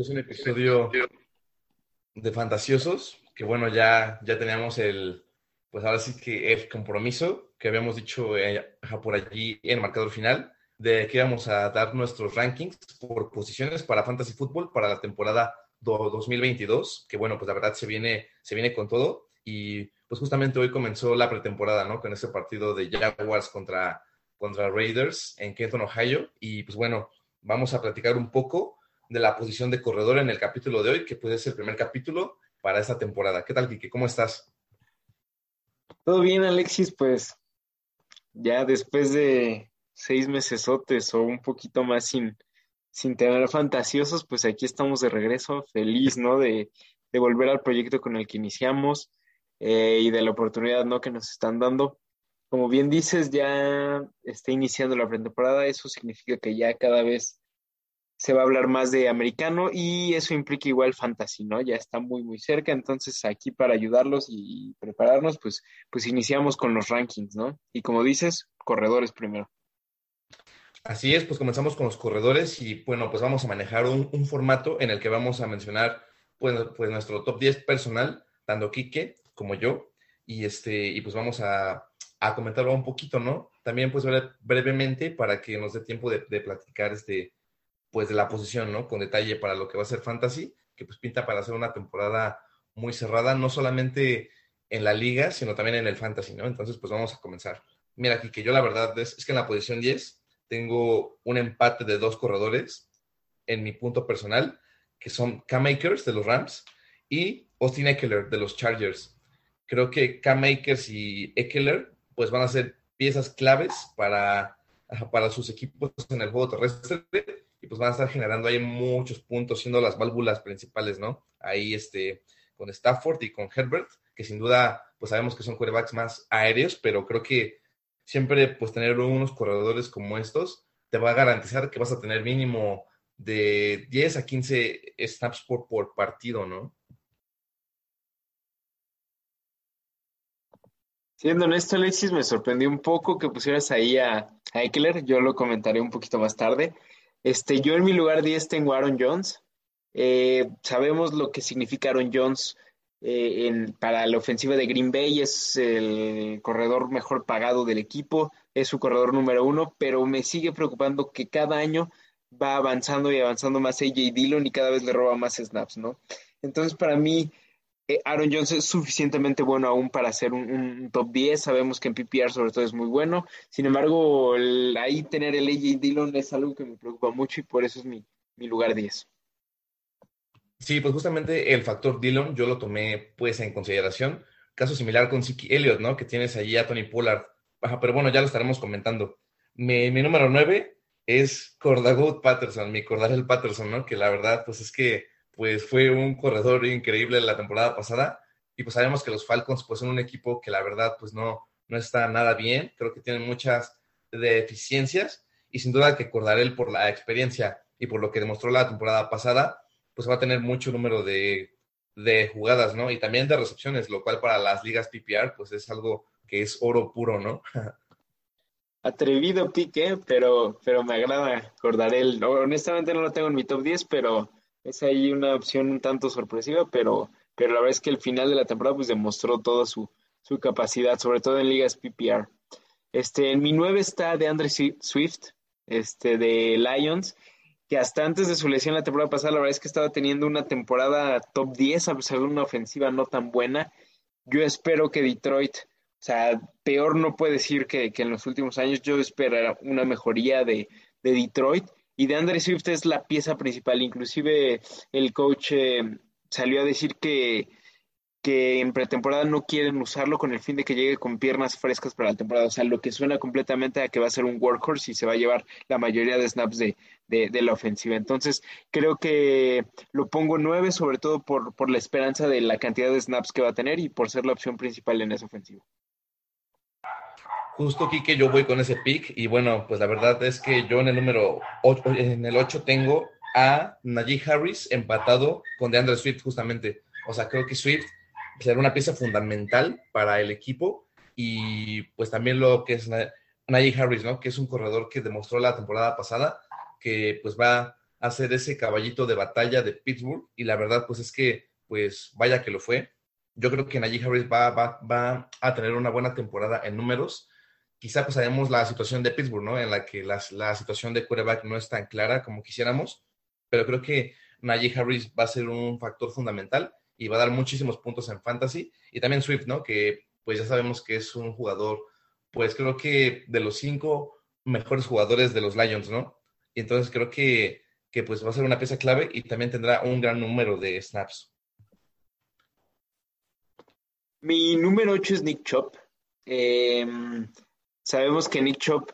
es un episodio de Fantasiosos, que bueno, ya, ya teníamos el, pues ahora sí que el compromiso que habíamos dicho eh, por allí en el marcador final, de que íbamos a dar nuestros rankings por posiciones para Fantasy Football para la temporada 2022, que bueno, pues la verdad se viene, se viene con todo y pues justamente hoy comenzó la pretemporada, ¿no? Con ese partido de Jaguars contra, contra Raiders en Kenton, Ohio y pues bueno, vamos a platicar un poco de la posición de corredor en el capítulo de hoy, que puede ser el primer capítulo para esta temporada. ¿Qué tal, Kike? ¿Cómo estás? Todo bien, Alexis, pues ya después de seis mesesotes o un poquito más sin, sin tener fantasiosos, pues aquí estamos de regreso, feliz, ¿no? De, de volver al proyecto con el que iniciamos eh, y de la oportunidad, ¿no? Que nos están dando. Como bien dices, ya está iniciando la pretemporada, eso significa que ya cada vez se va a hablar más de americano y eso implica igual fantasy, ¿no? Ya está muy, muy cerca, entonces aquí para ayudarlos y prepararnos, pues, pues iniciamos con los rankings, ¿no? Y como dices, corredores primero. Así es, pues comenzamos con los corredores y bueno, pues vamos a manejar un, formato en el que vamos a mencionar pues, pues nuestro top 10 personal, tanto Quique como yo, y este, y pues vamos a, a comentarlo un poquito, ¿no? También pues brevemente para que nos dé tiempo de, platicar este pues de la posición, ¿no? Con detalle para lo que va a ser Fantasy, que pues pinta para hacer una temporada muy cerrada, no solamente en la liga, sino también en el Fantasy, ¿no? Entonces, pues vamos a comenzar. Mira, aquí que yo la verdad es, que en la posición 10 tengo un empate de dos corredores en mi punto personal, que son K-Makers de los Rams y Austin Eckler de los Chargers. Creo que K-Makers y Eckler pues van a ser piezas claves para, para sus equipos en el juego terrestre y pues van a estar generando ahí muchos puntos, siendo las válvulas principales, ¿no? Ahí este, con Stafford y con Herbert, que sin duda, pues sabemos que son quarterbacks más aéreos, pero creo que siempre, pues tener unos corredores como estos te va a garantizar que vas a tener mínimo de 10 a 15 snaps por, por partido, ¿no? Siendo honesto, Alexis, me sorprendió un poco que pusieras ahí a, a Eckler. Yo lo comentaré un poquito más tarde. Este, yo en mi lugar 10 tengo Aaron Jones. Eh, sabemos lo que significa Aaron Jones eh, para la ofensiva de Green Bay. Es el corredor mejor pagado del equipo, es su corredor número uno, pero me sigue preocupando que cada año va avanzando y avanzando más AJ Dillon y cada vez le roba más snaps, ¿no? Entonces, para mí, eh, Aaron Jones es suficientemente bueno aún para ser un, top 10. Sabemos que en PPR sobre todo es muy bueno. Sin embargo, ahí tener el AJ Dillon es algo que me preocupa mucho y por eso es mi, mi lugar 10. Sí, pues justamente el factor Dillon yo lo tomé pues en consideración. Caso similar con Siki Elliott, ¿no? Que tienes allí a Tony Pollard. pero bueno, ya lo estaremos comentando. Mi, número 9 es Cordagout Patterson, mi Cordarel Patterson, ¿no? Que la verdad, pues es que pues fue un corredor increíble la temporada pasada y pues sabemos que los Falcons pues son un equipo que la verdad pues no, no está nada bien, creo que tienen muchas deficiencias y sin duda que Cordarel por la experiencia y por lo que demostró la temporada pasada pues va a tener mucho número de, de jugadas, ¿no? Y también de recepciones, lo cual para las ligas PPR pues es algo que es oro puro, ¿no? Atrevido pique, pero, pero me agrada Cordarel. Honestamente no lo tengo en mi top 10, pero es ahí una opción un tanto sorpresiva, pero, pero la verdad es que el final de la temporada pues demostró toda su, su capacidad, sobre todo en ligas PPR. Este, en mi 9 está de Andre Swift, este, de Lions, que hasta antes de su lesión la temporada pasada, la verdad es que estaba teniendo una temporada top 10, a pesar de una ofensiva no tan buena. Yo espero que Detroit, o sea, peor no puede decir que, que en los últimos años, yo espero una mejoría de, de Detroit y de Andre Swift es la pieza principal. Inclusive el coach eh, salió a decir que, que en pretemporada no quieren usarlo con el fin de que llegue con piernas frescas para la temporada. O sea, lo que suena completamente a que va a ser un workhorse y se va a llevar la mayoría de snaps de, de, la ofensiva. Entonces, creo que lo pongo nueve, sobre todo por, por la esperanza de la cantidad de snaps que va a tener y por ser la opción principal en esa ofensiva justo que yo voy con ese pick y bueno, pues la verdad es que yo en el número 8, en el 8 tengo a Najee Harris empatado con DeAndre Swift justamente. O sea, creo que Swift será una pieza fundamental para el equipo y pues también lo que es Najee Harris, ¿no? Que es un corredor que demostró la temporada pasada que pues va a ser ese caballito de batalla de Pittsburgh y la verdad pues es que pues vaya que lo fue. Yo creo que Najee Harris va, va, va a tener una buena temporada en números. Quizá pues sabemos la situación de Pittsburgh, ¿no? En la que la, la situación de quarterback no es tan clara como quisiéramos, pero creo que Najee Harris va a ser un factor fundamental y va a dar muchísimos puntos en fantasy. Y también Swift, ¿no? Que pues ya sabemos que es un jugador, pues creo que de los cinco mejores jugadores de los Lions, ¿no? Y entonces creo que, que pues va a ser una pieza clave y también tendrá un gran número de snaps. Mi número 8 es Nick Chop. Em, sabemos que Nick Chop,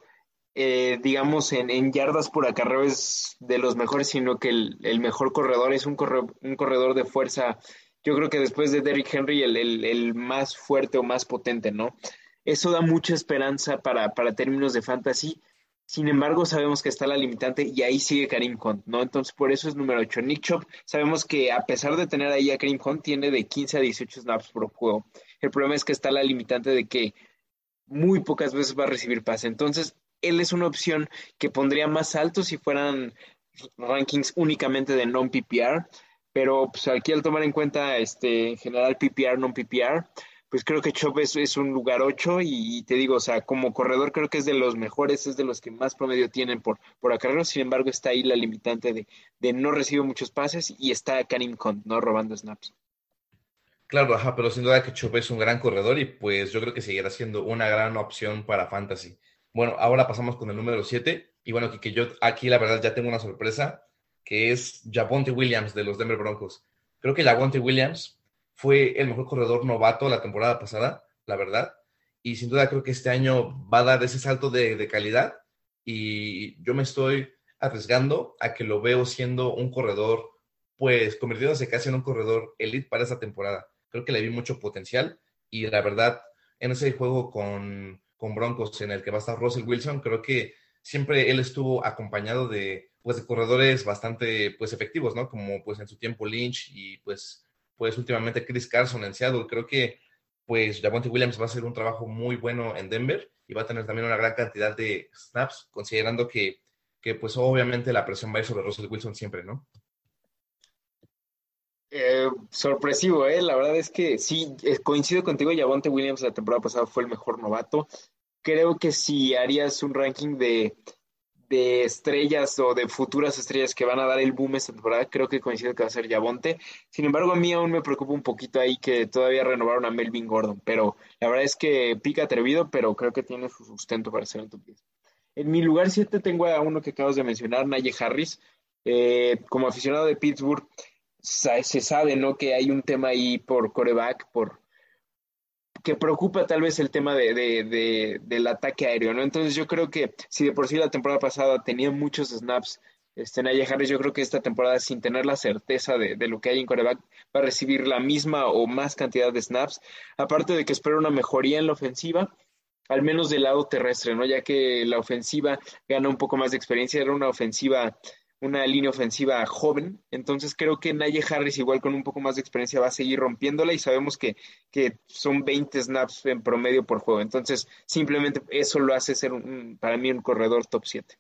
eh, digamos, en, yardas por acarreo es de los mejores, sino que el, mejor corredor es un, un, corredor de fuerza. Yo creo que después de Derrick Henry, el, el, más fuerte o más potente, ¿no? Eso da mucha esperanza para, para términos de fantasy. Sin embargo, sabemos que está la limitante y ahí sigue Karim Hunt, ¿no? Entonces, por eso es número 8. Nick Chop, sabemos que a pesar de tener ahí a Karim Hunt, tiene de 15 a 18 snaps por juego. El problema es que está la limitante de que muy pocas veces va a recibir pase. Entonces, él es una opción que pondría más alto si fueran rankings únicamente de non-PPR, pero pues, aquí al tomar en cuenta este, en general PPR, non-PPR, pues creo que Chop es, un lugar 8 y, te digo, o sea, como corredor creo que es de los mejores, es de los que más promedio tienen por, por acarreo, sin embargo está ahí la limitante de, de no recibe muchos pases y está Karim Kont, ¿no? Robando snaps. Claro, ajá, pero sin duda que Chop es un gran corredor y pues yo creo que seguirá siendo una gran opción para Fantasy. Bueno, ahora pasamos con el número 7 y bueno, que, yo aquí la verdad ya tengo una sorpresa que es Javonte Williams de los Denver Broncos. Creo que Javonte Williams fue el mejor corredor novato la temporada pasada, la verdad. Y sin duda creo que este año va a dar ese salto de, calidad y yo me estoy arriesgando a que lo veo siendo un corredor, pues convirtiéndose casi en un corredor elite para esta temporada. Creo que le vi mucho potencial y la verdad, en ese juego con, con Broncos en el que va a estar Russell Wilson, creo que siempre él estuvo acompañado de, pues, de corredores bastante pues, efectivos, ¿no? Como pues en su tiempo Lynch y pues pues últimamente Chris Carson en Seattle. Creo que pues Javonte Williams va a hacer un trabajo muy bueno en Denver y va a tener también una gran cantidad de snaps, considerando que, que pues obviamente la presión va a ir sobre Russell Wilson siempre, ¿no? Eh, sorpresivo, ¿eh? La verdad es que sí, eh, coincido contigo, Javonte Williams la temporada pasada fue el mejor novato. Creo que si harías un ranking de de estrellas o de futuras estrellas que van a dar el boom esta temporada, creo que coincide que va a ser Yabonte. Sin embargo, a mí aún me preocupa un poquito ahí que todavía renovaron a Melvin Gordon, pero la verdad es que pica atrevido, pero creo que tiene su sustento para ser top 10. En mi lugar 7 tengo a uno que acabas de mencionar, Naye Harris. Eh, como aficionado de Pittsburgh, se sabe ¿no? que hay un tema ahí por coreback, por que preocupa tal vez el tema de, del ataque aéreo, ¿no? Entonces yo creo que si de por sí la temporada pasada tenía muchos snaps, este, Naya Harris, yo creo que esta temporada, sin tener la certeza de, lo que hay en coreback, va a recibir la misma o más cantidad de snaps, aparte de que espero una mejoría en la ofensiva, al menos del lado terrestre, ¿no? Ya que la ofensiva gana un poco más de experiencia, era una ofensiva una línea ofensiva joven. Entonces creo que Naye Harris, igual con un poco más de experiencia, va a seguir rompiéndola y sabemos que, son 20 snaps en promedio por juego. Entonces simplemente eso lo hace ser un, para mí un corredor top 7.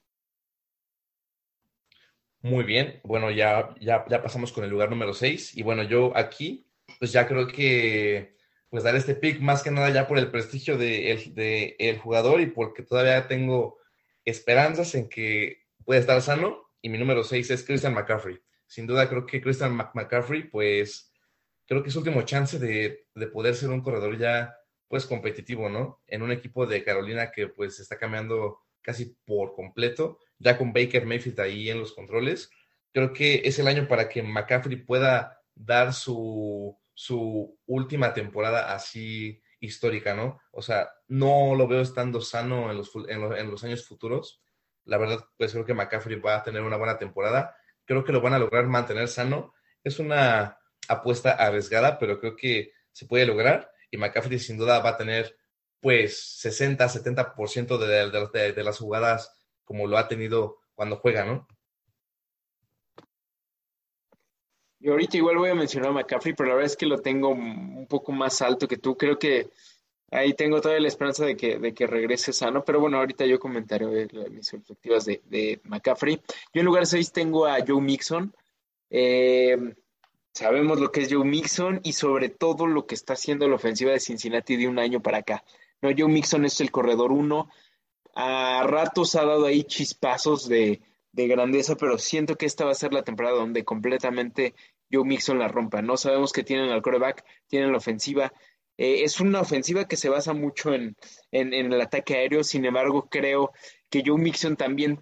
Muy bien, bueno, ya, ya, ya pasamos con el lugar número 6 y bueno, yo aquí pues ya creo que pues dar este pick más que nada ya por el prestigio del de el jugador y porque todavía tengo esperanzas en que pueda estar sano y mi número 6 es Christian McCaffrey. Sin duda creo que Christian McCaffrey, pues creo que es último chance de, poder ser un corredor ya pues competitivo, ¿no? En un equipo de Carolina que pues está cambiando casi por completo, ya con Baker Mayfield ahí en los controles. Creo que es el año para que McCaffrey pueda dar su, su última temporada así histórica, ¿no? O sea, no lo veo estando sano en los, en los años futuros la verdad, pues creo que McCaffrey va a tener una buena temporada. Creo que lo van a lograr mantener sano. Es una apuesta arriesgada, pero creo que se puede lograr. Y McCaffrey sin duda va a tener pues 60, 70% de, de, de, de las jugadas como lo ha tenido cuando juega, ¿no? Y ahorita igual voy a mencionar a McCaffrey, pero la verdad es que lo tengo un poco más alto que tú. Creo que ahí tengo toda la esperanza de que, de que regrese sano, pero bueno, ahorita yo comentaré mis perspectivas de, de McCaffrey. Yo en lugar 6 tengo a Joe Mixon. Eh, sabemos lo que es Joe Mixon y sobre todo lo que está haciendo la ofensiva de Cincinnati de un año para acá. No, Joe Mixon es el corredor 1. A ratos ha dado ahí chispazos de, de grandeza, pero siento que esta va a ser la temporada donde completamente Joe Mixon la rompa. No sabemos que tienen al coreback, tienen la ofensiva. Eh, es una ofensiva que se basa mucho en, el ataque aéreo, sin embargo, creo que Joe Mixon también,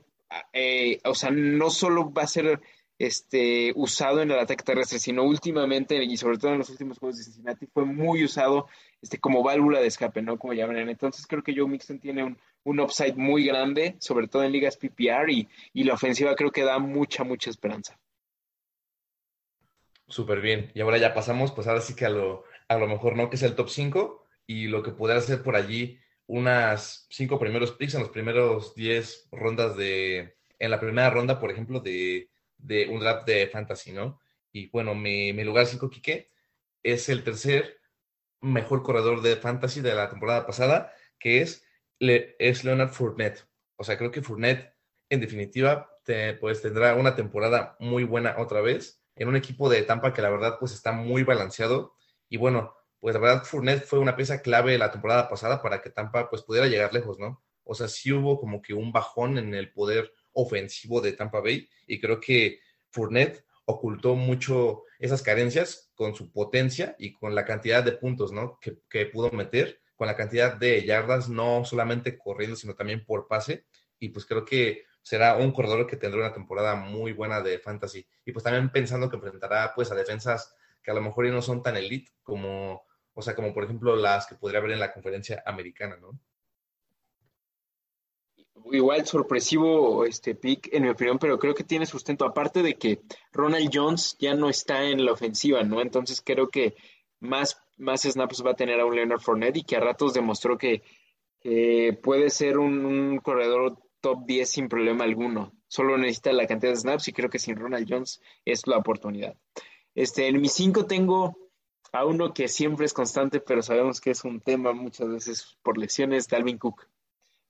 eh, o sea, no solo va a ser este, usado en el ataque terrestre, sino últimamente, y sobre todo en los últimos juegos de Cincinnati, fue muy usado este, como válvula de escape, ¿no? Como llaman. Entonces creo que Joe Mixon tiene un, un upside muy grande, sobre todo en ligas PPR, y, y la ofensiva creo que da mucha, mucha esperanza. Súper bien. Y ahora ya pasamos, pues ahora sí que a lo, a lo mejor, ¿no? Que es el top 5 y lo que pudiera ser por allí unas 5 primeros picks en los primeros 10 rondas de, en la primera ronda, por ejemplo, de, de un draft de fantasy, ¿no? Y bueno, mi, mi lugar 5, Quique, es el tercer mejor corredor de fantasy de la temporada pasada, que es es Leonard Fournette. O sea, creo que Fournette, en definitiva, pues tendrá una temporada muy buena otra vez en un equipo de Tampa que la verdad pues está muy balanceado. Y bueno, pues la verdad Fournette fue una pieza clave la temporada pasada para que Tampa pues pudiera llegar lejos, ¿no? O sea, sí hubo como que un bajón en el poder ofensivo de Tampa Bay y creo que Fournette ocultó mucho esas carencias con su potencia y con la cantidad de puntos, ¿no? Que, que pudo meter con la cantidad de yardas, no solamente corriendo, sino también por pase. Y pues creo que será un corredor que tendrá una temporada muy buena de fantasy. Y pues también pensando que enfrentará pues a defensas que a lo mejor no son tan elite como, o sea, como por ejemplo las que podría haber en la conferencia americana, ¿no? Igual sorpresivo este pick, en mi opinión, pero creo que tiene sustento. Aparte de que Ronald Jones ya no está en la ofensiva, ¿no? Entonces creo que más, más snaps va a tener a un Leonard Fournette y que a ratos demostró que, puede ser un, corredor top 10 sin problema alguno. Solo necesita la cantidad de snaps y creo que sin Ronald Jones es la oportunidad. Este, en mi 5 tengo a uno que siempre es constante, pero sabemos que es un tema muchas veces por lesiones, Dalvin Cook.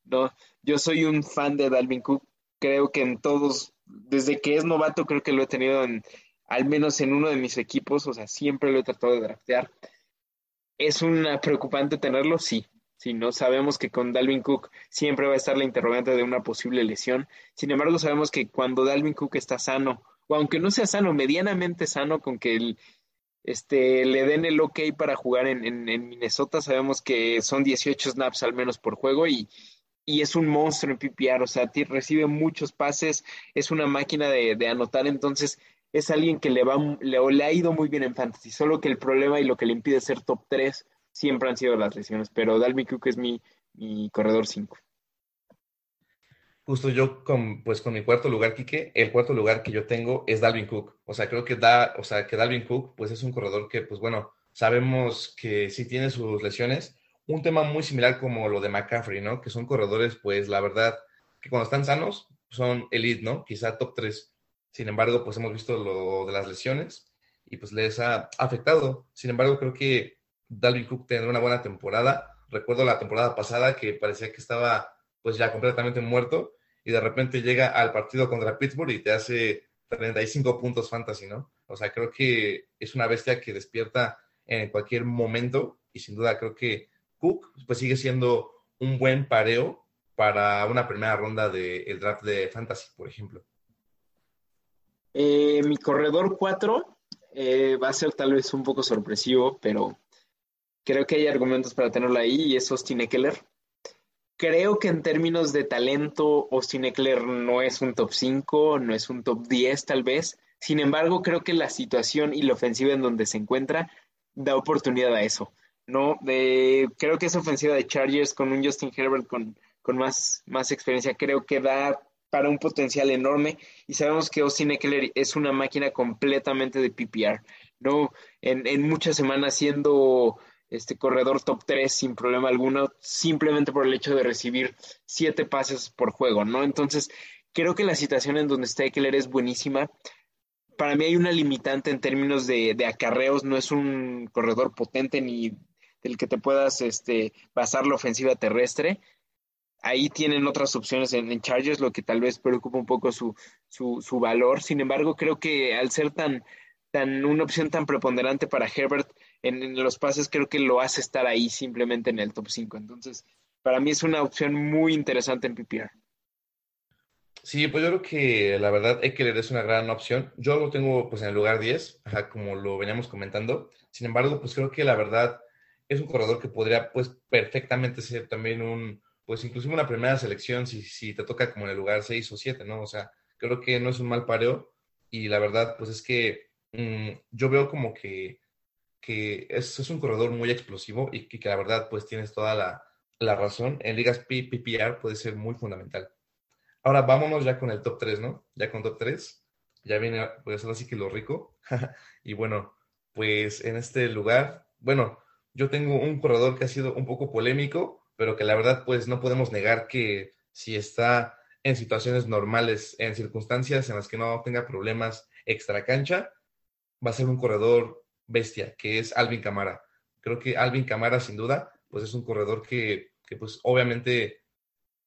¿no? Yo soy un fan de Dalvin Cook. Creo que en todos, desde que es novato, creo que lo he tenido en, al menos en uno de mis equipos, o sea, siempre lo he tratado de draftear. ¿Es una preocupante tenerlo? Sí. Si no sabemos que con Dalvin Cook siempre va a estar la interrogante de una posible lesión. Sin embargo, sabemos que cuando Dalvin Cook está sano, aunque no sea sano, medianamente sano, con que el, este, le den el ok para jugar en, en, Minnesota, sabemos que son 18 snaps al menos por juego y, y es un monstruo en PPR, o sea, recibe muchos pases, es una máquina de, anotar, entonces es alguien que le, va, le, ha ido muy bien en fantasy, solo que el problema y lo que le impide ser top 3 siempre han sido las lesiones, pero Dalvin Cook es mi, mi corredor 5. Justo yo con, pues con mi cuarto lugar, Quique, el cuarto lugar que yo tengo es Dalvin Cook. O sea, creo que da, o sea, que Dalvin Cook, pues es un corredor que, pues bueno, sabemos que sí tiene sus lesiones. Un tema muy similar como lo de McCaffrey, ¿no? Que son corredores, pues la verdad, que cuando están sanos son elite, ¿no? Quizá top 3 sin embargo, pues hemos visto lo de las lesiones y pues les ha afectado. Sin embargo, creo que Dalvin Cook tendrá una buena temporada. Recuerdo la temporada pasada que parecía que estaba pues ya completamente muerto y de repente llega al partido contra Pittsburgh y te hace 35 puntos fantasy, ¿no? O sea, creo que es una bestia que despierta en cualquier momento y sin duda creo que Cook pues sigue siendo un buen pareo para una primera ronda del draft de fantasy, por ejemplo. Eh, mi corredor 4 eh, va a ser tal vez un poco sorpresivo, pero creo que hay argumentos para tenerlo ahí y es Austin Eckler. Creo que en términos de talento, Austin Eckler no es un top 5, no es un top 10 tal vez. Sin embargo, creo que la situación y la ofensiva en donde se encuentra da oportunidad a eso. No, creo que esa ofensiva de Chargers con un Justin Herbert con, con más, más experiencia, creo que da para un potencial enorme y sabemos que Austin Eckler es una máquina completamente de PPR, ¿no? En, en muchas semanas siendo este corredor top 3 sin problema alguno, simplemente por el hecho de recibir siete pases por juego, ¿no? Entonces, creo que la situación en donde está Eckler es buenísima, para mí hay una limitante en términos de, acarreos, no es un corredor potente ni del que te puedas este, basar la ofensiva terrestre. Ahí tienen otras opciones en, Chargers, lo que tal vez preocupa un poco su, su, valor. Sin embargo, creo que al ser tan, tan una opción tan preponderante para Herbert en, los pases, creo que lo hace estar ahí simplemente en el top 5. Entonces, para mí es una opción muy interesante en PPR. Sí, pues yo creo que la verdad Eckler es una gran opción. Yo lo tengo pues en el lugar 10, como lo veníamos comentando. Sin embargo, pues creo que la verdad es un corredor que podría pues perfectamente ser también un, pues inclusive una primera selección si, si te toca como en el lugar 6 o 7, ¿no? O sea, creo que no es un mal pareo y la verdad pues es que mm, yo veo como que, que es, es, un corredor muy explosivo y que, que la verdad pues tienes toda la, la razón. En ligas PPR puede ser muy fundamental. Ahora vámonos ya con el top 3, ¿no? Ya con top 3. Ya viene, pues así que lo rico. y bueno, pues en este lugar, bueno, yo tengo un corredor que ha sido un poco polémico, pero que la verdad, pues no podemos negar que si está en situaciones normales, en circunstancias en las que no tenga problemas extra cancha, va a ser un corredor bestia, que es Alvin Camara. Creo que Alvin Camara, sin duda, pues es un corredor que, que pues obviamente,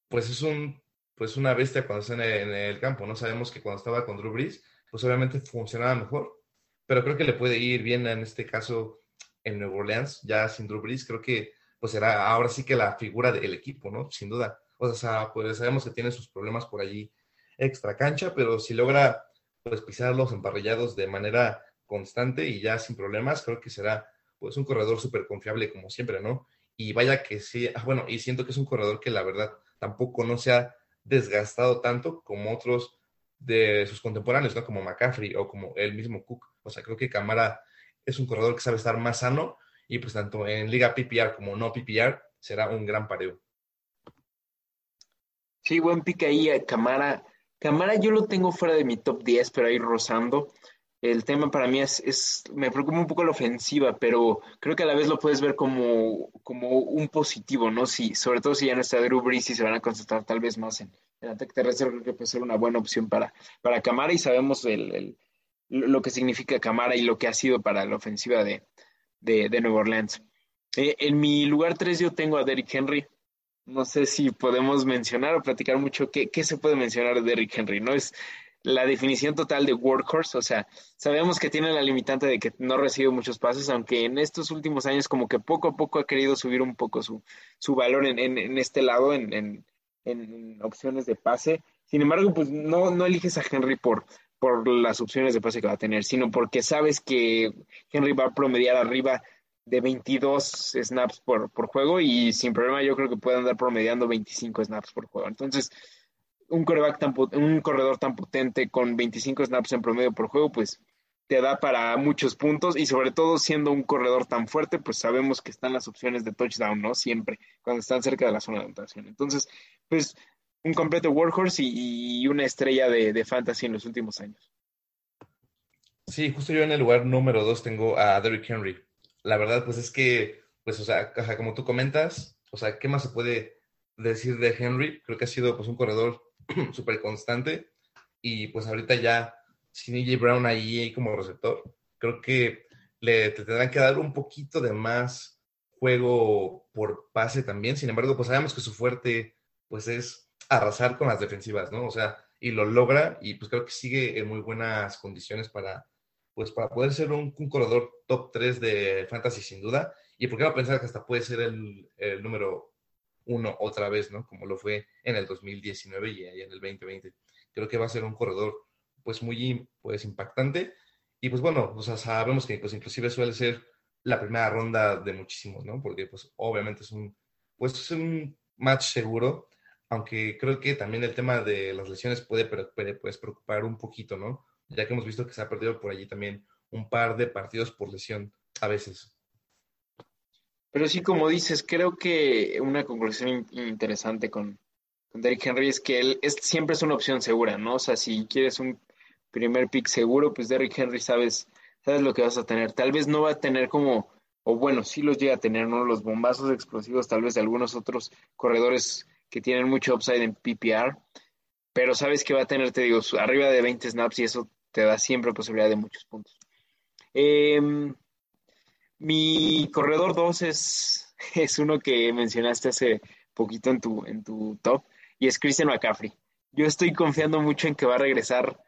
pues es un pues una bestia cuando está en el, campo, ¿no? Sabemos que cuando estaba con Drew Brees, pues obviamente funcionaba mejor, pero creo que le puede ir bien en este caso en Nueva Orleans, ya sin Drew Brees, creo que pues será ahora sí que la figura del equipo, ¿no? Sin duda. O sea, pues sabemos que tiene sus problemas por allí extra cancha, pero si logra pues pisar los emparrillados de manera constante y ya sin problemas, creo que será pues un corredor súper confiable como siempre, ¿no? Y vaya que sí, ah, bueno, y siento que es un corredor que la verdad tampoco no sea desgastado tanto como otros de sus contemporáneos, ¿no? Como McCaffrey o como el mismo Cook. O sea, creo que Camara es un corredor que sabe estar más sano y pues tanto en liga PPR como no PPR será un gran pareo. Sí, buen pique ahí, Camara. Camara yo lo tengo fuera de mi top 10, pero ahí rozando el tema para mí es, es, me preocupa un poco la ofensiva, pero creo que a la vez lo puedes ver como, como un positivo, ¿no? Si, sobre todo si ya no está Drew Brees y se van a concentrar tal vez más en el ataque terrestre, creo que puede ser una buena opción para, para Camara y sabemos el, lo que significa Camara y lo que ha sido para la ofensiva de, de, de Nueva Orleans. Eh, en mi lugar 3 yo tengo a Derrick Henry. No sé si podemos mencionar o platicar mucho qué, qué se puede mencionar de Derrick Henry. No es, la definición total de workhorse, o sea, sabemos que tiene la limitante de que no recibe muchos pases, aunque en estos últimos años como que poco a poco ha querido subir un poco su, su valor en, en, este lado, en, en, en, opciones de pase. Sin embargo, pues no, no eliges a Henry por, por las opciones de pase que va a tener, sino porque sabes que Henry va a promediar arriba de 22 snaps por, por juego y sin problema yo creo que puede andar promediando 25 snaps por juego. Entonces, un, corredor tan potente con 25 snaps en promedio por juego, pues te da para muchos puntos y sobre todo siendo un corredor tan fuerte, pues sabemos que están las opciones de touchdown, ¿no? Siempre, cuando están cerca de la zona de anotación. Entonces, pues un completo workhorse y, una estrella de, fantasy en los últimos años. Sí, justo yo en el lugar número dos tengo a Derrick Henry. La verdad, pues es que, pues, o sea, como tú comentas, o sea, ¿qué más se puede decir de Henry? Creo que ha sido, pues, un corredor súper constante y pues ahorita ya sin AJ Brown ahí como receptor, creo que le tendrán que dar un poquito de más juego por pase también. Sin embargo, pues sabemos que su fuerte pues es arrasar con las defensivas, ¿no? O sea, y lo logra y pues creo que sigue en muy buenas condiciones para pues para poder ser un, corredor top 3 de fantasy sin duda. Y por qué no pensar que hasta puede ser el, el número uno otra vez, ¿no? Como lo fue en el 2019 y en el 2020. Creo que va a ser un corredor pues muy pues impactante y pues bueno, o sea, sabemos que pues inclusive suele ser la primera ronda de muchísimos, ¿no? Porque pues obviamente es un pues es un match seguro, aunque creo que también el tema de las lesiones puede, puede pues, preocupar un poquito, ¿no? Ya que hemos visto que se ha perdido por allí también un par de partidos por lesión a veces. Pero sí, como dices, creo que una conclusión interesante con, Derrick Henry es que él es, siempre es una opción segura, ¿no? O sea, si quieres un primer pick seguro, pues Derrick Henry sabes, sabes lo que vas a tener. Tal vez no va a tener como, o bueno, sí los llega a tener, ¿no? Los bombazos explosivos, tal vez de algunos otros corredores que tienen mucho upside en PPR, pero sabes que va a tener, te digo, arriba de 20 snaps y eso te da siempre posibilidad de muchos puntos. Em, mi corredor 2 es, es uno que mencionaste hace poquito en tu, en tu top y es Christian McCaffrey. Yo estoy confiando mucho en que va a regresar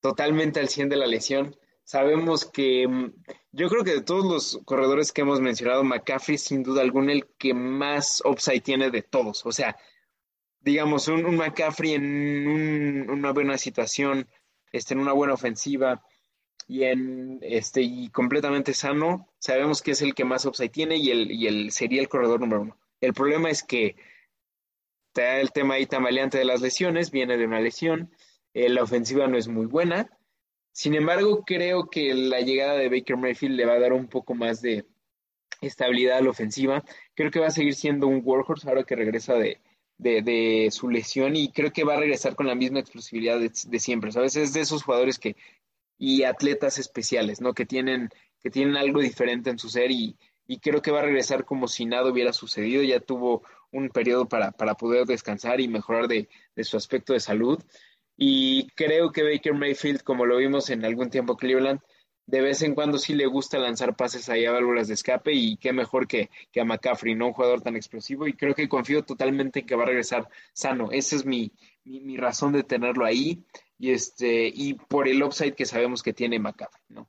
totalmente al 100 de la lesión. Sabemos que mm, yo creo que de todos los corredores que hemos mencionado, McCaffrey sin duda alguna el que más upside tiene de todos. O sea, digamos, un, McCaffrey en una buena situación, este, en una buena ofensiva y en este y completamente sano, sabemos que es el que más upside tiene y el, y el sería el corredor número uno. El problema es que está el tema ahí tambaleante de las lesiones, viene de una lesión, eh, la ofensiva no es muy buena. Sin embargo, creo que la llegada de Baker Mayfield le va a dar un poco más de estabilidad a la ofensiva. Creo que va a seguir siendo un workhorse ahora que regresa de, de, su lesión y creo que va a regresar con la misma explosividad de, siempre. ¿Sabes? Es de esos jugadores que y atletas especiales, ¿no? Que tienen, que tienen algo diferente en su ser y, y creo que va a regresar como si nada hubiera sucedido. Ya tuvo un periodo para, para poder descansar y mejorar de, de, su aspecto de salud. Y creo que Baker Mayfield, como lo vimos en algún tiempo Cleveland, de vez en cuando sí le gusta lanzar pases ahí a válvulas de escape y qué mejor que, que a McCaffrey, no un jugador tan explosivo. Y creo que confío totalmente en que va a regresar sano. Esa es mi, mi, mi razón de tenerlo ahí y, este, y por el upside que sabemos que tiene McCaffrey, ¿no?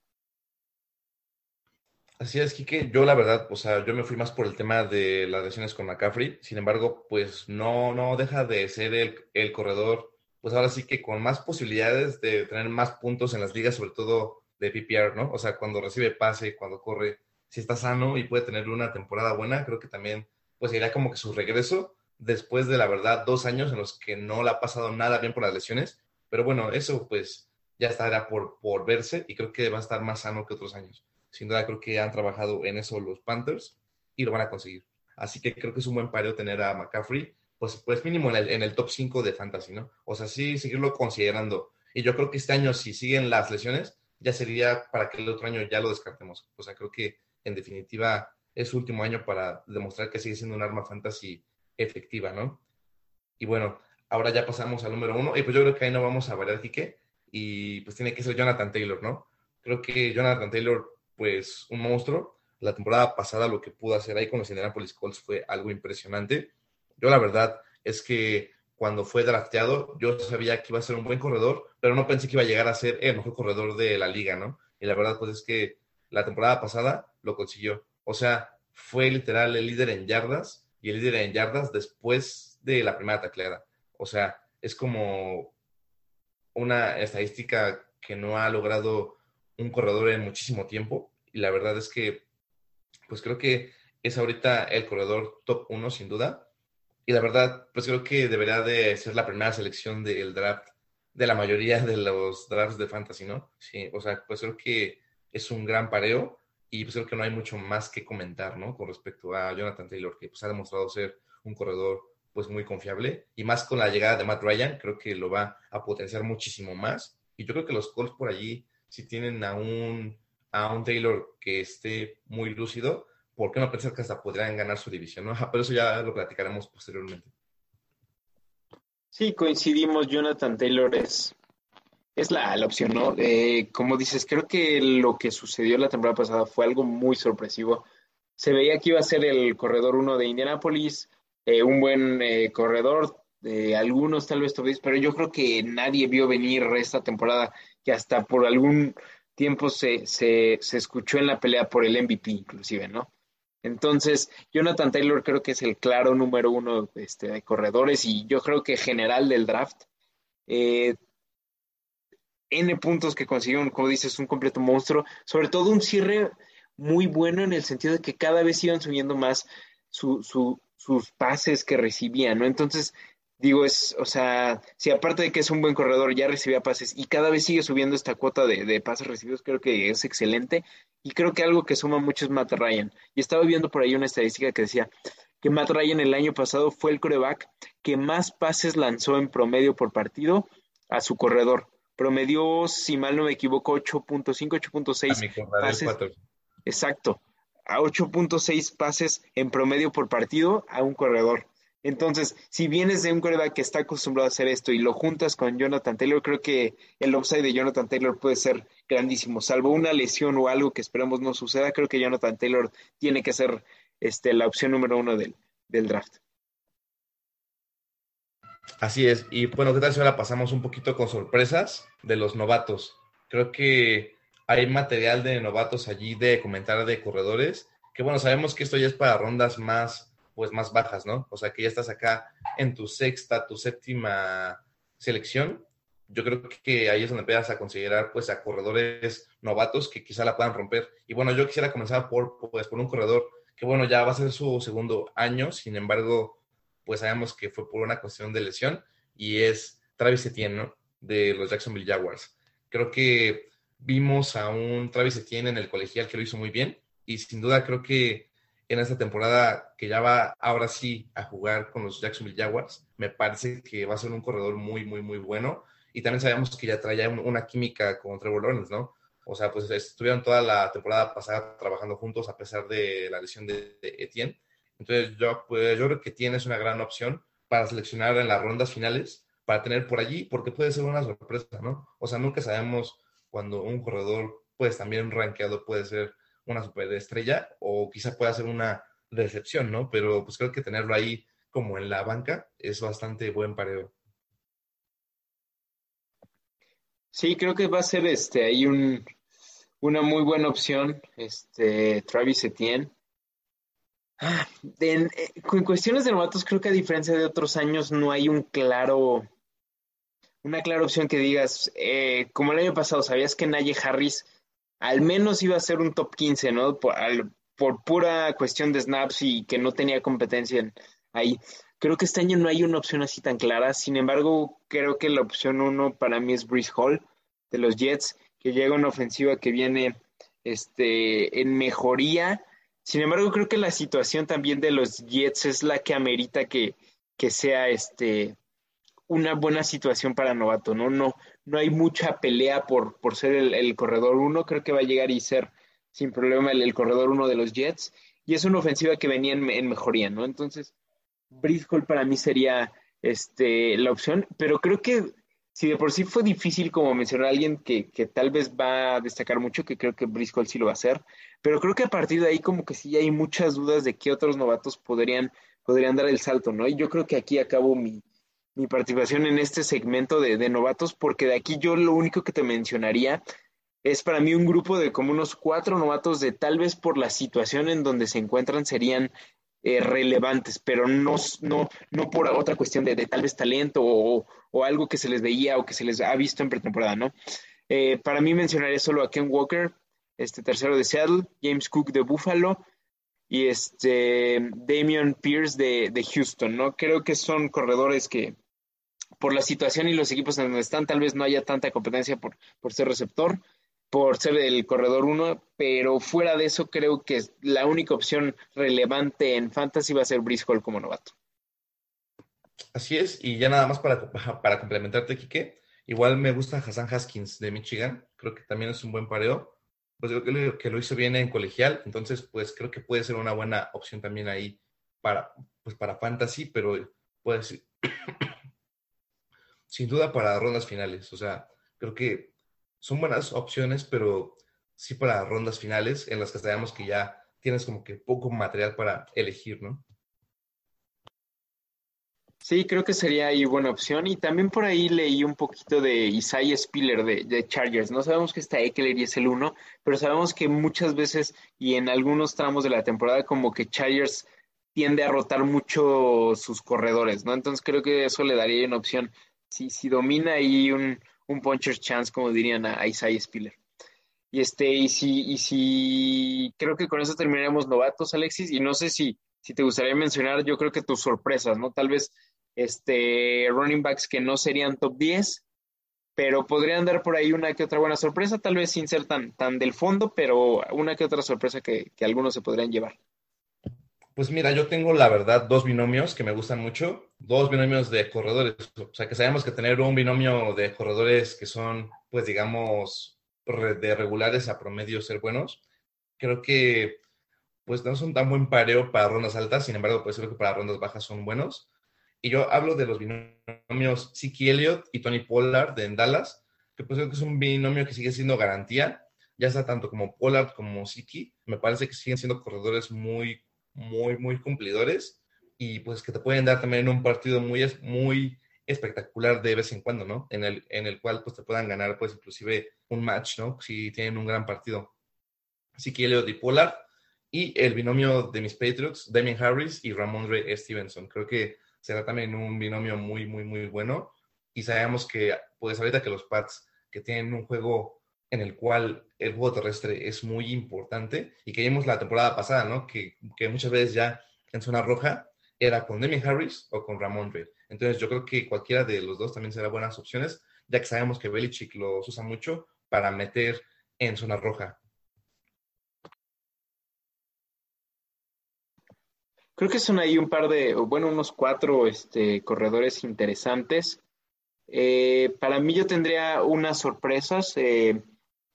Así es, Kike. Yo la verdad, o sea, yo me fui más por el tema de las lesiones con McCaffrey. Sin embargo, pues no, no deja de ser el, el, corredor, pues ahora sí que con más posibilidades de tener más puntos en las ligas, sobre todo de PPR, ¿no? O sea, cuando recibe pase, cuando corre, si está sano y puede tener una temporada buena, creo que también, pues sería como que su regreso después de la verdad dos años en los que no le ha pasado nada bien por las lesiones. Pero bueno, eso pues ya estará por, por verse y creo que va a estar más sano que otros años sin duda creo que han trabajado en eso los Panthers y lo van a conseguir. Así que creo que es un buen pareo tener a McCaffrey, pues, pues mínimo en el, top 5 de fantasy, ¿no? O sea, sí seguirlo considerando. Y yo creo que este año, si siguen las lesiones, ya sería para que el otro año ya lo descartemos. O sea, creo que en definitiva es su último año para demostrar que sigue siendo un arma fantasy efectiva, ¿no? Y bueno, ahora ya pasamos al número uno. Y pues yo creo que ahí no vamos a variar, Quique. Y pues tiene que ser Jonathan Taylor, ¿no? Creo que Jonathan Taylor pues un monstruo. La temporada pasada lo que pudo hacer ahí con los Indianapolis Colts fue algo impresionante. Yo la verdad es que cuando fue drafteado yo sabía que iba a ser un buen corredor, pero no pensé que iba a llegar a ser el mejor corredor de la liga, ¿no? Y la verdad pues es que la temporada pasada lo consiguió. O sea, fue literal el líder en yardas y el líder en yardas después de la primera tacleada. O sea, es como una estadística que no ha logrado un corredor en muchísimo tiempo y la verdad es que, pues creo que es ahorita el corredor top uno sin duda. Y la verdad, pues creo que debería de ser la primera selección del draft de la mayoría de los drafts de fantasy, ¿no? Sí, o sea, pues creo que es un gran pareo y pues creo que no hay mucho más que comentar, ¿no? Con respecto a Jonathan Taylor, que pues ha demostrado ser un corredor pues muy confiable y más con la llegada de Matt Ryan, creo que lo va a potenciar muchísimo más. Y yo creo que los Colts por allí si tienen a un, a un Taylor que esté muy lúcido, ¿por qué no pensar que hasta podrían ganar su división? ¿no? Pero eso ya lo platicaremos posteriormente. Sí, coincidimos, Jonathan Taylor es, es la, la opción, ¿no? Eh, como dices, creo que lo que sucedió la temporada pasada fue algo muy sorpresivo. Se veía que iba a ser el corredor uno de Indianapolis, eh, un buen eh, corredor, algunos tal vez todavía, pero yo creo que nadie vio venir esta temporada que hasta por algún tiempo se, se, se escuchó en la pelea por el MVP inclusive, ¿no? Entonces, Jonathan Taylor creo que es el claro número uno este, de corredores y yo creo que general del draft. Eh, N puntos que consiguieron, como dices, un completo monstruo, sobre todo un cierre muy bueno en el sentido de que cada vez iban subiendo más su, su, sus pases que recibían, ¿no? Entonces, digo, es, o sea, si aparte de que es un buen corredor, ya recibía pases y cada vez sigue subiendo esta cuota de, pases recibidos, creo que es excelente. Y creo que algo que suma mucho es Matt Ryan. Y estaba viendo por ahí una estadística que decía que Matt Ryan el año pasado fue el coreback que más pases lanzó en promedio por partido a su corredor. Promedió, si mal no me equivoco, 8.5, 8.6 pases. Exacto, a 8.6 pases en promedio por partido a un corredor. Entonces, si vienes de un coreback que está acostumbrado a hacer esto y lo juntas con Jonathan Taylor, creo que el upside de Jonathan Taylor puede ser grandísimo. Salvo una lesión o algo que esperamos no suceda, creo que Jonathan Taylor tiene que ser este, la opción número uno del, del draft. Así es. Y bueno, ¿qué tal si ahora pasamos un poquito con sorpresas de los novatos? Creo que hay material de novatos allí de comentar de corredores, que bueno, sabemos que esto ya es para rondas más, pues más bajas, ¿no? O sea, que ya estás acá en tu sexta, tu séptima selección. Yo creo que ahí es donde empiezas a considerar pues a corredores novatos que quizá la puedan romper. Y bueno, yo quisiera comenzar por, pues, por un corredor que bueno, ya va a ser su segundo año, sin embargo, pues sabemos que fue por una cuestión de lesión y es Travis Etienne, ¿no? De los Jacksonville Jaguars. Creo que vimos a un Travis Etienne en el colegial que lo hizo muy bien y sin duda creo que en esta temporada que ya va ahora sí a jugar con los Jacksonville Jaguars, me parece que va a ser un corredor muy, muy, muy bueno. Y también sabemos que ya traía una química con Trevor Lawrence, ¿no? O sea, pues estuvieron toda la temporada pasada trabajando juntos a pesar de la lesión de, de Etienne. Entonces, yo, pues, yo creo que tienes una gran opción para seleccionar en las rondas finales, para tener por allí, porque puede ser una sorpresa, ¿no? O sea, nunca sabemos cuando un corredor, pues también rankeado puede ser una superestrella o quizá pueda ser una decepción, ¿no? Pero pues creo que tenerlo ahí como en la banca es bastante buen pareo. Sí, creo que va a ser este ahí un, una muy buena opción, este Travis Etienne. Ah, en, eh, cuestiones de novatos, creo que a diferencia de otros años, no hay un claro, una clara opción que digas, eh, como el año pasado, sabías que Naye Harris al menos iba a ser un top 15, ¿no? Por, por pura cuestión de snaps y que no tenía competencia ahí. Creo que este año no hay una opción así tan clara. Sin embargo, creo que la opción uno para mí es Brice Hall de los Jets, que llega una ofensiva que viene este, en mejoría sin embargo, creo que la situación también de los Jets es la que amerita que, sea este una buena situación para Novato, ¿no? No, no hay mucha pelea por, por ser el, corredor uno, creo que va a llegar y ser sin problema el, corredor uno de los Jets, y es una ofensiva que venía en, mejoría, ¿no? Entonces, Briscoe para mí sería este, la opción, pero creo que si de por sí fue difícil como mencionar a alguien que, tal vez va a destacar mucho, que creo que Briscoe sí lo va a hacer, pero creo que a partir de ahí como que sí hay muchas dudas de qué otros novatos podrían, podrían dar el salto, ¿no? Y yo creo que aquí acabo mi, participación en este segmento de, de, novatos, porque de aquí yo lo único que te mencionaría es para mí un grupo de como unos cuatro novatos de tal vez por la situación en donde se encuentran serían eh, relevantes, pero no, no, no por otra cuestión de, tal vez talento o, algo que se les veía o que se les ha visto en pretemporada, ¿no? Eh, para mí mencionaré solo a Ken Walker, este tercero de Seattle, James Cook de Buffalo y este Damian Pierce de, de Houston, ¿no? Creo que son corredores que por la situación y los equipos en donde están, tal vez no haya tanta competencia por, por ser receptor, por ser el corredor uno, pero fuera de eso creo que la única opción relevante en fantasy va a ser Brice Hall como novato. Así es, y ya nada más para, para complementarte, Quique, igual me gusta Hassan Haskins de Michigan, creo que también es un buen pareo, pues creo que, que lo hizo bien en colegial, entonces pues creo que puede ser una buena opción también ahí para, pues para fantasy, pero puede ser, sin duda para rondas finales, o sea, creo que son buenas opciones, pero sí para rondas finales en las que sabemos que ya tienes como que poco material para elegir, ¿no? Sí, creo que sería ahí buena opción. Y también por ahí leí un poquito de Isaiah Spiller de, Chargers. No sabemos que está Eckler y es el uno, pero sabemos que muchas veces y en algunos tramos de la temporada como que Chargers tiende a rotar mucho sus corredores, ¿no? Entonces creo que eso le daría una opción. Si, si domina ahí un, un puncher's chance, como dirían a, Isaiah Spiller. Y este, y si, y si creo que con eso terminaremos novatos, Alexis, y no sé si, si te gustaría mencionar, yo creo que tus sorpresas, ¿no? Tal vez este running backs que no serían top 10, pero podrían dar por ahí una que otra buena sorpresa, tal vez sin ser tan, tan del fondo, pero una que otra sorpresa que, que algunos se podrían llevar. Pues mira, yo tengo la verdad dos binomios que me gustan mucho, dos binomios de corredores. O sea, que sabemos que tener un binomio de corredores que son, pues digamos, de regulares a promedio ser buenos, creo que pues no son tan buen pareo para rondas altas, sin embargo, pues creo que para rondas bajas son buenos. Y yo hablo de los binomios Siki Elliott y Tony Pollard de Dallas, que pues creo que es un binomio que sigue siendo garantía, ya sea tanto como Pollard como Siki, me parece que siguen siendo corredores muy, muy, muy cumplidores y pues que te pueden dar también un partido muy, muy espectacular de vez en cuando, ¿no? En el, en el cual pues te puedan ganar pues inclusive un match, ¿no? Si tienen un gran partido. Siki Elliott y Pollard y el binomio de mis Patriots, Damien Harris y Ramon Ray Stevenson. Creo que será también un binomio muy, muy, muy bueno. Y sabemos que, pues ahorita que los Pats, que tienen un juego en el cual el juego terrestre es muy importante y que vimos la temporada pasada, ¿no? Que, que muchas veces ya en zona roja era con Demi Harris o con Ramon Ray. Entonces yo creo que cualquiera de los dos también será buenas opciones, ya que sabemos que Belichick los usa mucho para meter en zona roja. Creo que son ahí un par de, bueno, unos cuatro este, corredores interesantes. Eh, para mí yo tendría unas sorpresas. Eh,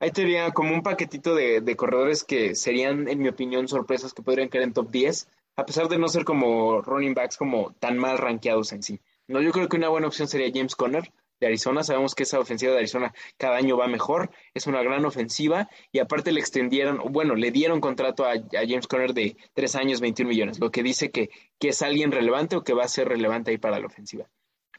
ahí tendría como un paquetito de, de, corredores que serían, en mi opinión, sorpresas que podrían caer en top 10, a pesar de no ser como running backs como tan mal rankeados en sí. No, yo creo que una buena opción sería James Conner de Arizona. Sabemos que esa ofensiva de Arizona cada año va mejor, es una gran ofensiva y aparte le extendieron, bueno, le dieron contrato a, James Conner de tres años, 21 millones, lo que dice que, que es alguien relevante o que va a ser relevante ahí para la ofensiva.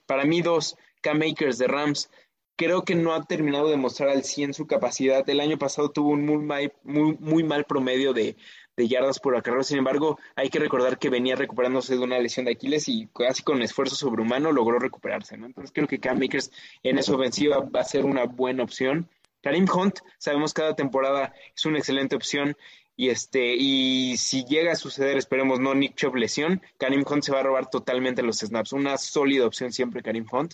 Para mí, dos, K-Makers de Rams, creo que no ha terminado de mostrar al 100 su capacidad. El año pasado tuvo un muy, muy, muy mal promedio de, yardas por acarreo. Sin embargo, hay que recordar que venía recuperándose de una lesión de Aquiles y casi con esfuerzo sobrehumano logró recuperarse. ¿no? Entonces creo que Cam Makers en esa ofensiva va a ser una buena opción. Karim Hunt, sabemos cada temporada es una excelente opción y este y si llega a suceder, esperemos no Nick Chubb lesión, Karim Hunt se va a robar totalmente los snaps. Una sólida opción siempre Karim Hunt.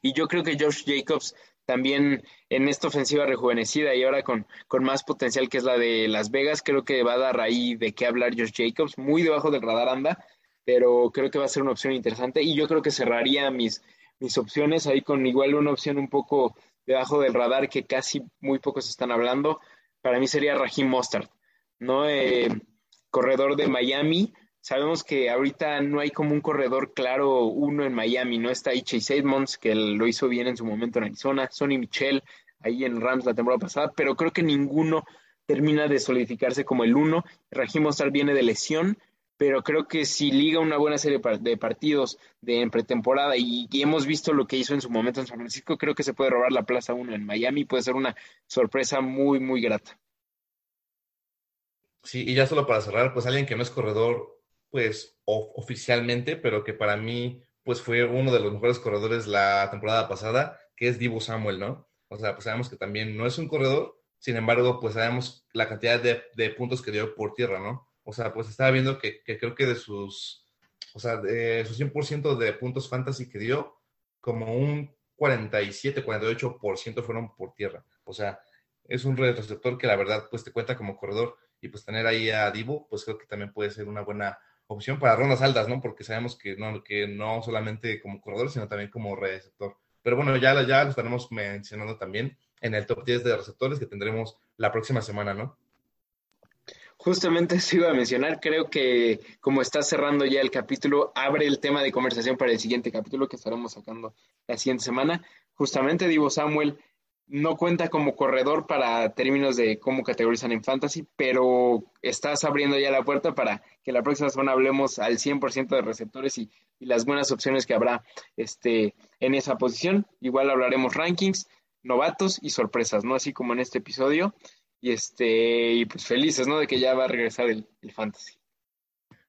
Y yo creo que Josh Jacobs también en esta ofensiva rejuvenecida y ahora con, con, más potencial que es la de Las Vegas, creo que va a dar ahí de qué hablar Josh Jacobs, muy debajo del radar anda, pero creo que va a ser una opción interesante y yo creo que cerraría mis, mis opciones ahí con igual una opción un poco debajo del radar que casi muy pocos están hablando, para mí sería Raheem Mostard, ¿no? Eh, corredor de Miami, Sabemos que ahorita no hay como un corredor claro uno en Miami, no está Chase Edmonds, que lo hizo bien en su momento en Arizona, Sonny Michel, ahí en Rams la temporada pasada, pero creo que ninguno termina de solidificarse como el uno. Raheem Mostard viene de lesión, pero creo que si liga una buena serie de partidos de pretemporada y, y, hemos visto lo que hizo en su momento en San Francisco, creo que se puede robar la plaza uno en Miami, puede ser una sorpresa muy, muy grata. Sí, y ya solo para cerrar, pues alguien que no es corredor pues oficialmente, pero que para mí pues fue uno de los mejores corredores la temporada pasada, que es Divo Samuel, ¿no? O sea, pues sabemos que también no es un corredor, sin embargo, pues sabemos la cantidad de, puntos que dio por tierra, ¿no? O sea, pues estaba viendo que, creo que de sus, o sea, de sus 100% de puntos fantasy que dio, como un 47, 48% fueron por tierra. O sea, es un receptor que la verdad pues te cuenta como corredor y pues tener ahí a Divo, pues creo que también puede ser una buena opción para rondas altas, ¿no? Porque sabemos que no, que no solamente como corredor, sino también como receptor. Pero bueno, ya, ya lo estaremos mencionando también en el top 10 de receptores que tendremos la próxima semana, ¿no? Justamente eso iba a mencionar, creo que como está cerrando ya el capítulo, abre el tema de conversación para el siguiente capítulo que estaremos sacando la siguiente semana. Justamente Divo Samuel no cuenta como corredor para términos de cómo categorizan en fantasy, pero estás abriendo ya la puerta para que la próxima semana hablemos al 100% de receptores y, las buenas opciones que habrá este, en esa posición. Igual hablaremos rankings, novatos y sorpresas, ¿no? Así como en este episodio. Y, este, y pues felices, ¿no? De que ya va a regresar el, el fantasy.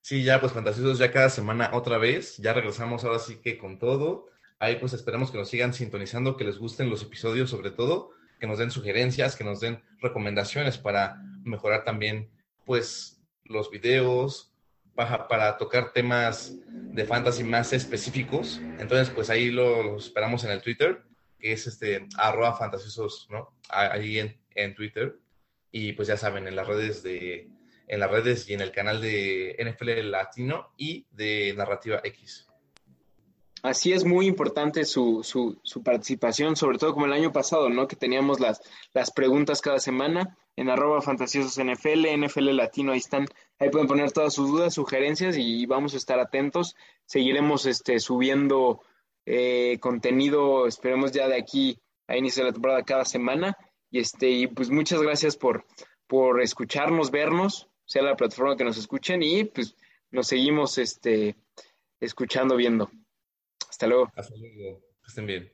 Sí, ya pues fantasiosos ya cada semana otra vez. Ya regresamos ahora sí que con todo. Ahí pues esperamos que nos sigan sintonizando, que les gusten los episodios sobre todo, que nos den sugerencias, que nos den recomendaciones para mejorar también pues los videos, para, para tocar temas de fantasy más específicos. Entonces pues ahí lo, esperamos en el Twitter, que es este arroba fantasiosos, ¿no? Ahí en, en Twitter. Y pues ya saben, en las redes de en las redes y en el canal de NFL Latino y de Narrativa X. Así es muy importante su, su, su, participación, sobre todo como el año pasado, ¿no? Que teníamos las, las preguntas cada semana. en arroba fantasiosos NFL, NFL Latino, ahí están, ahí pueden poner todas sus dudas, sugerencias y vamos a estar atentos. Seguiremos este, subiendo eh, contenido, esperemos ya de aquí a inicio de la temporada cada semana. Y este, y pues muchas gracias por, por escucharnos, vernos, sea la plataforma que nos escuchen, y pues nos seguimos este, escuchando, viendo. Hasta luego. Hasta luego. Que estén bien.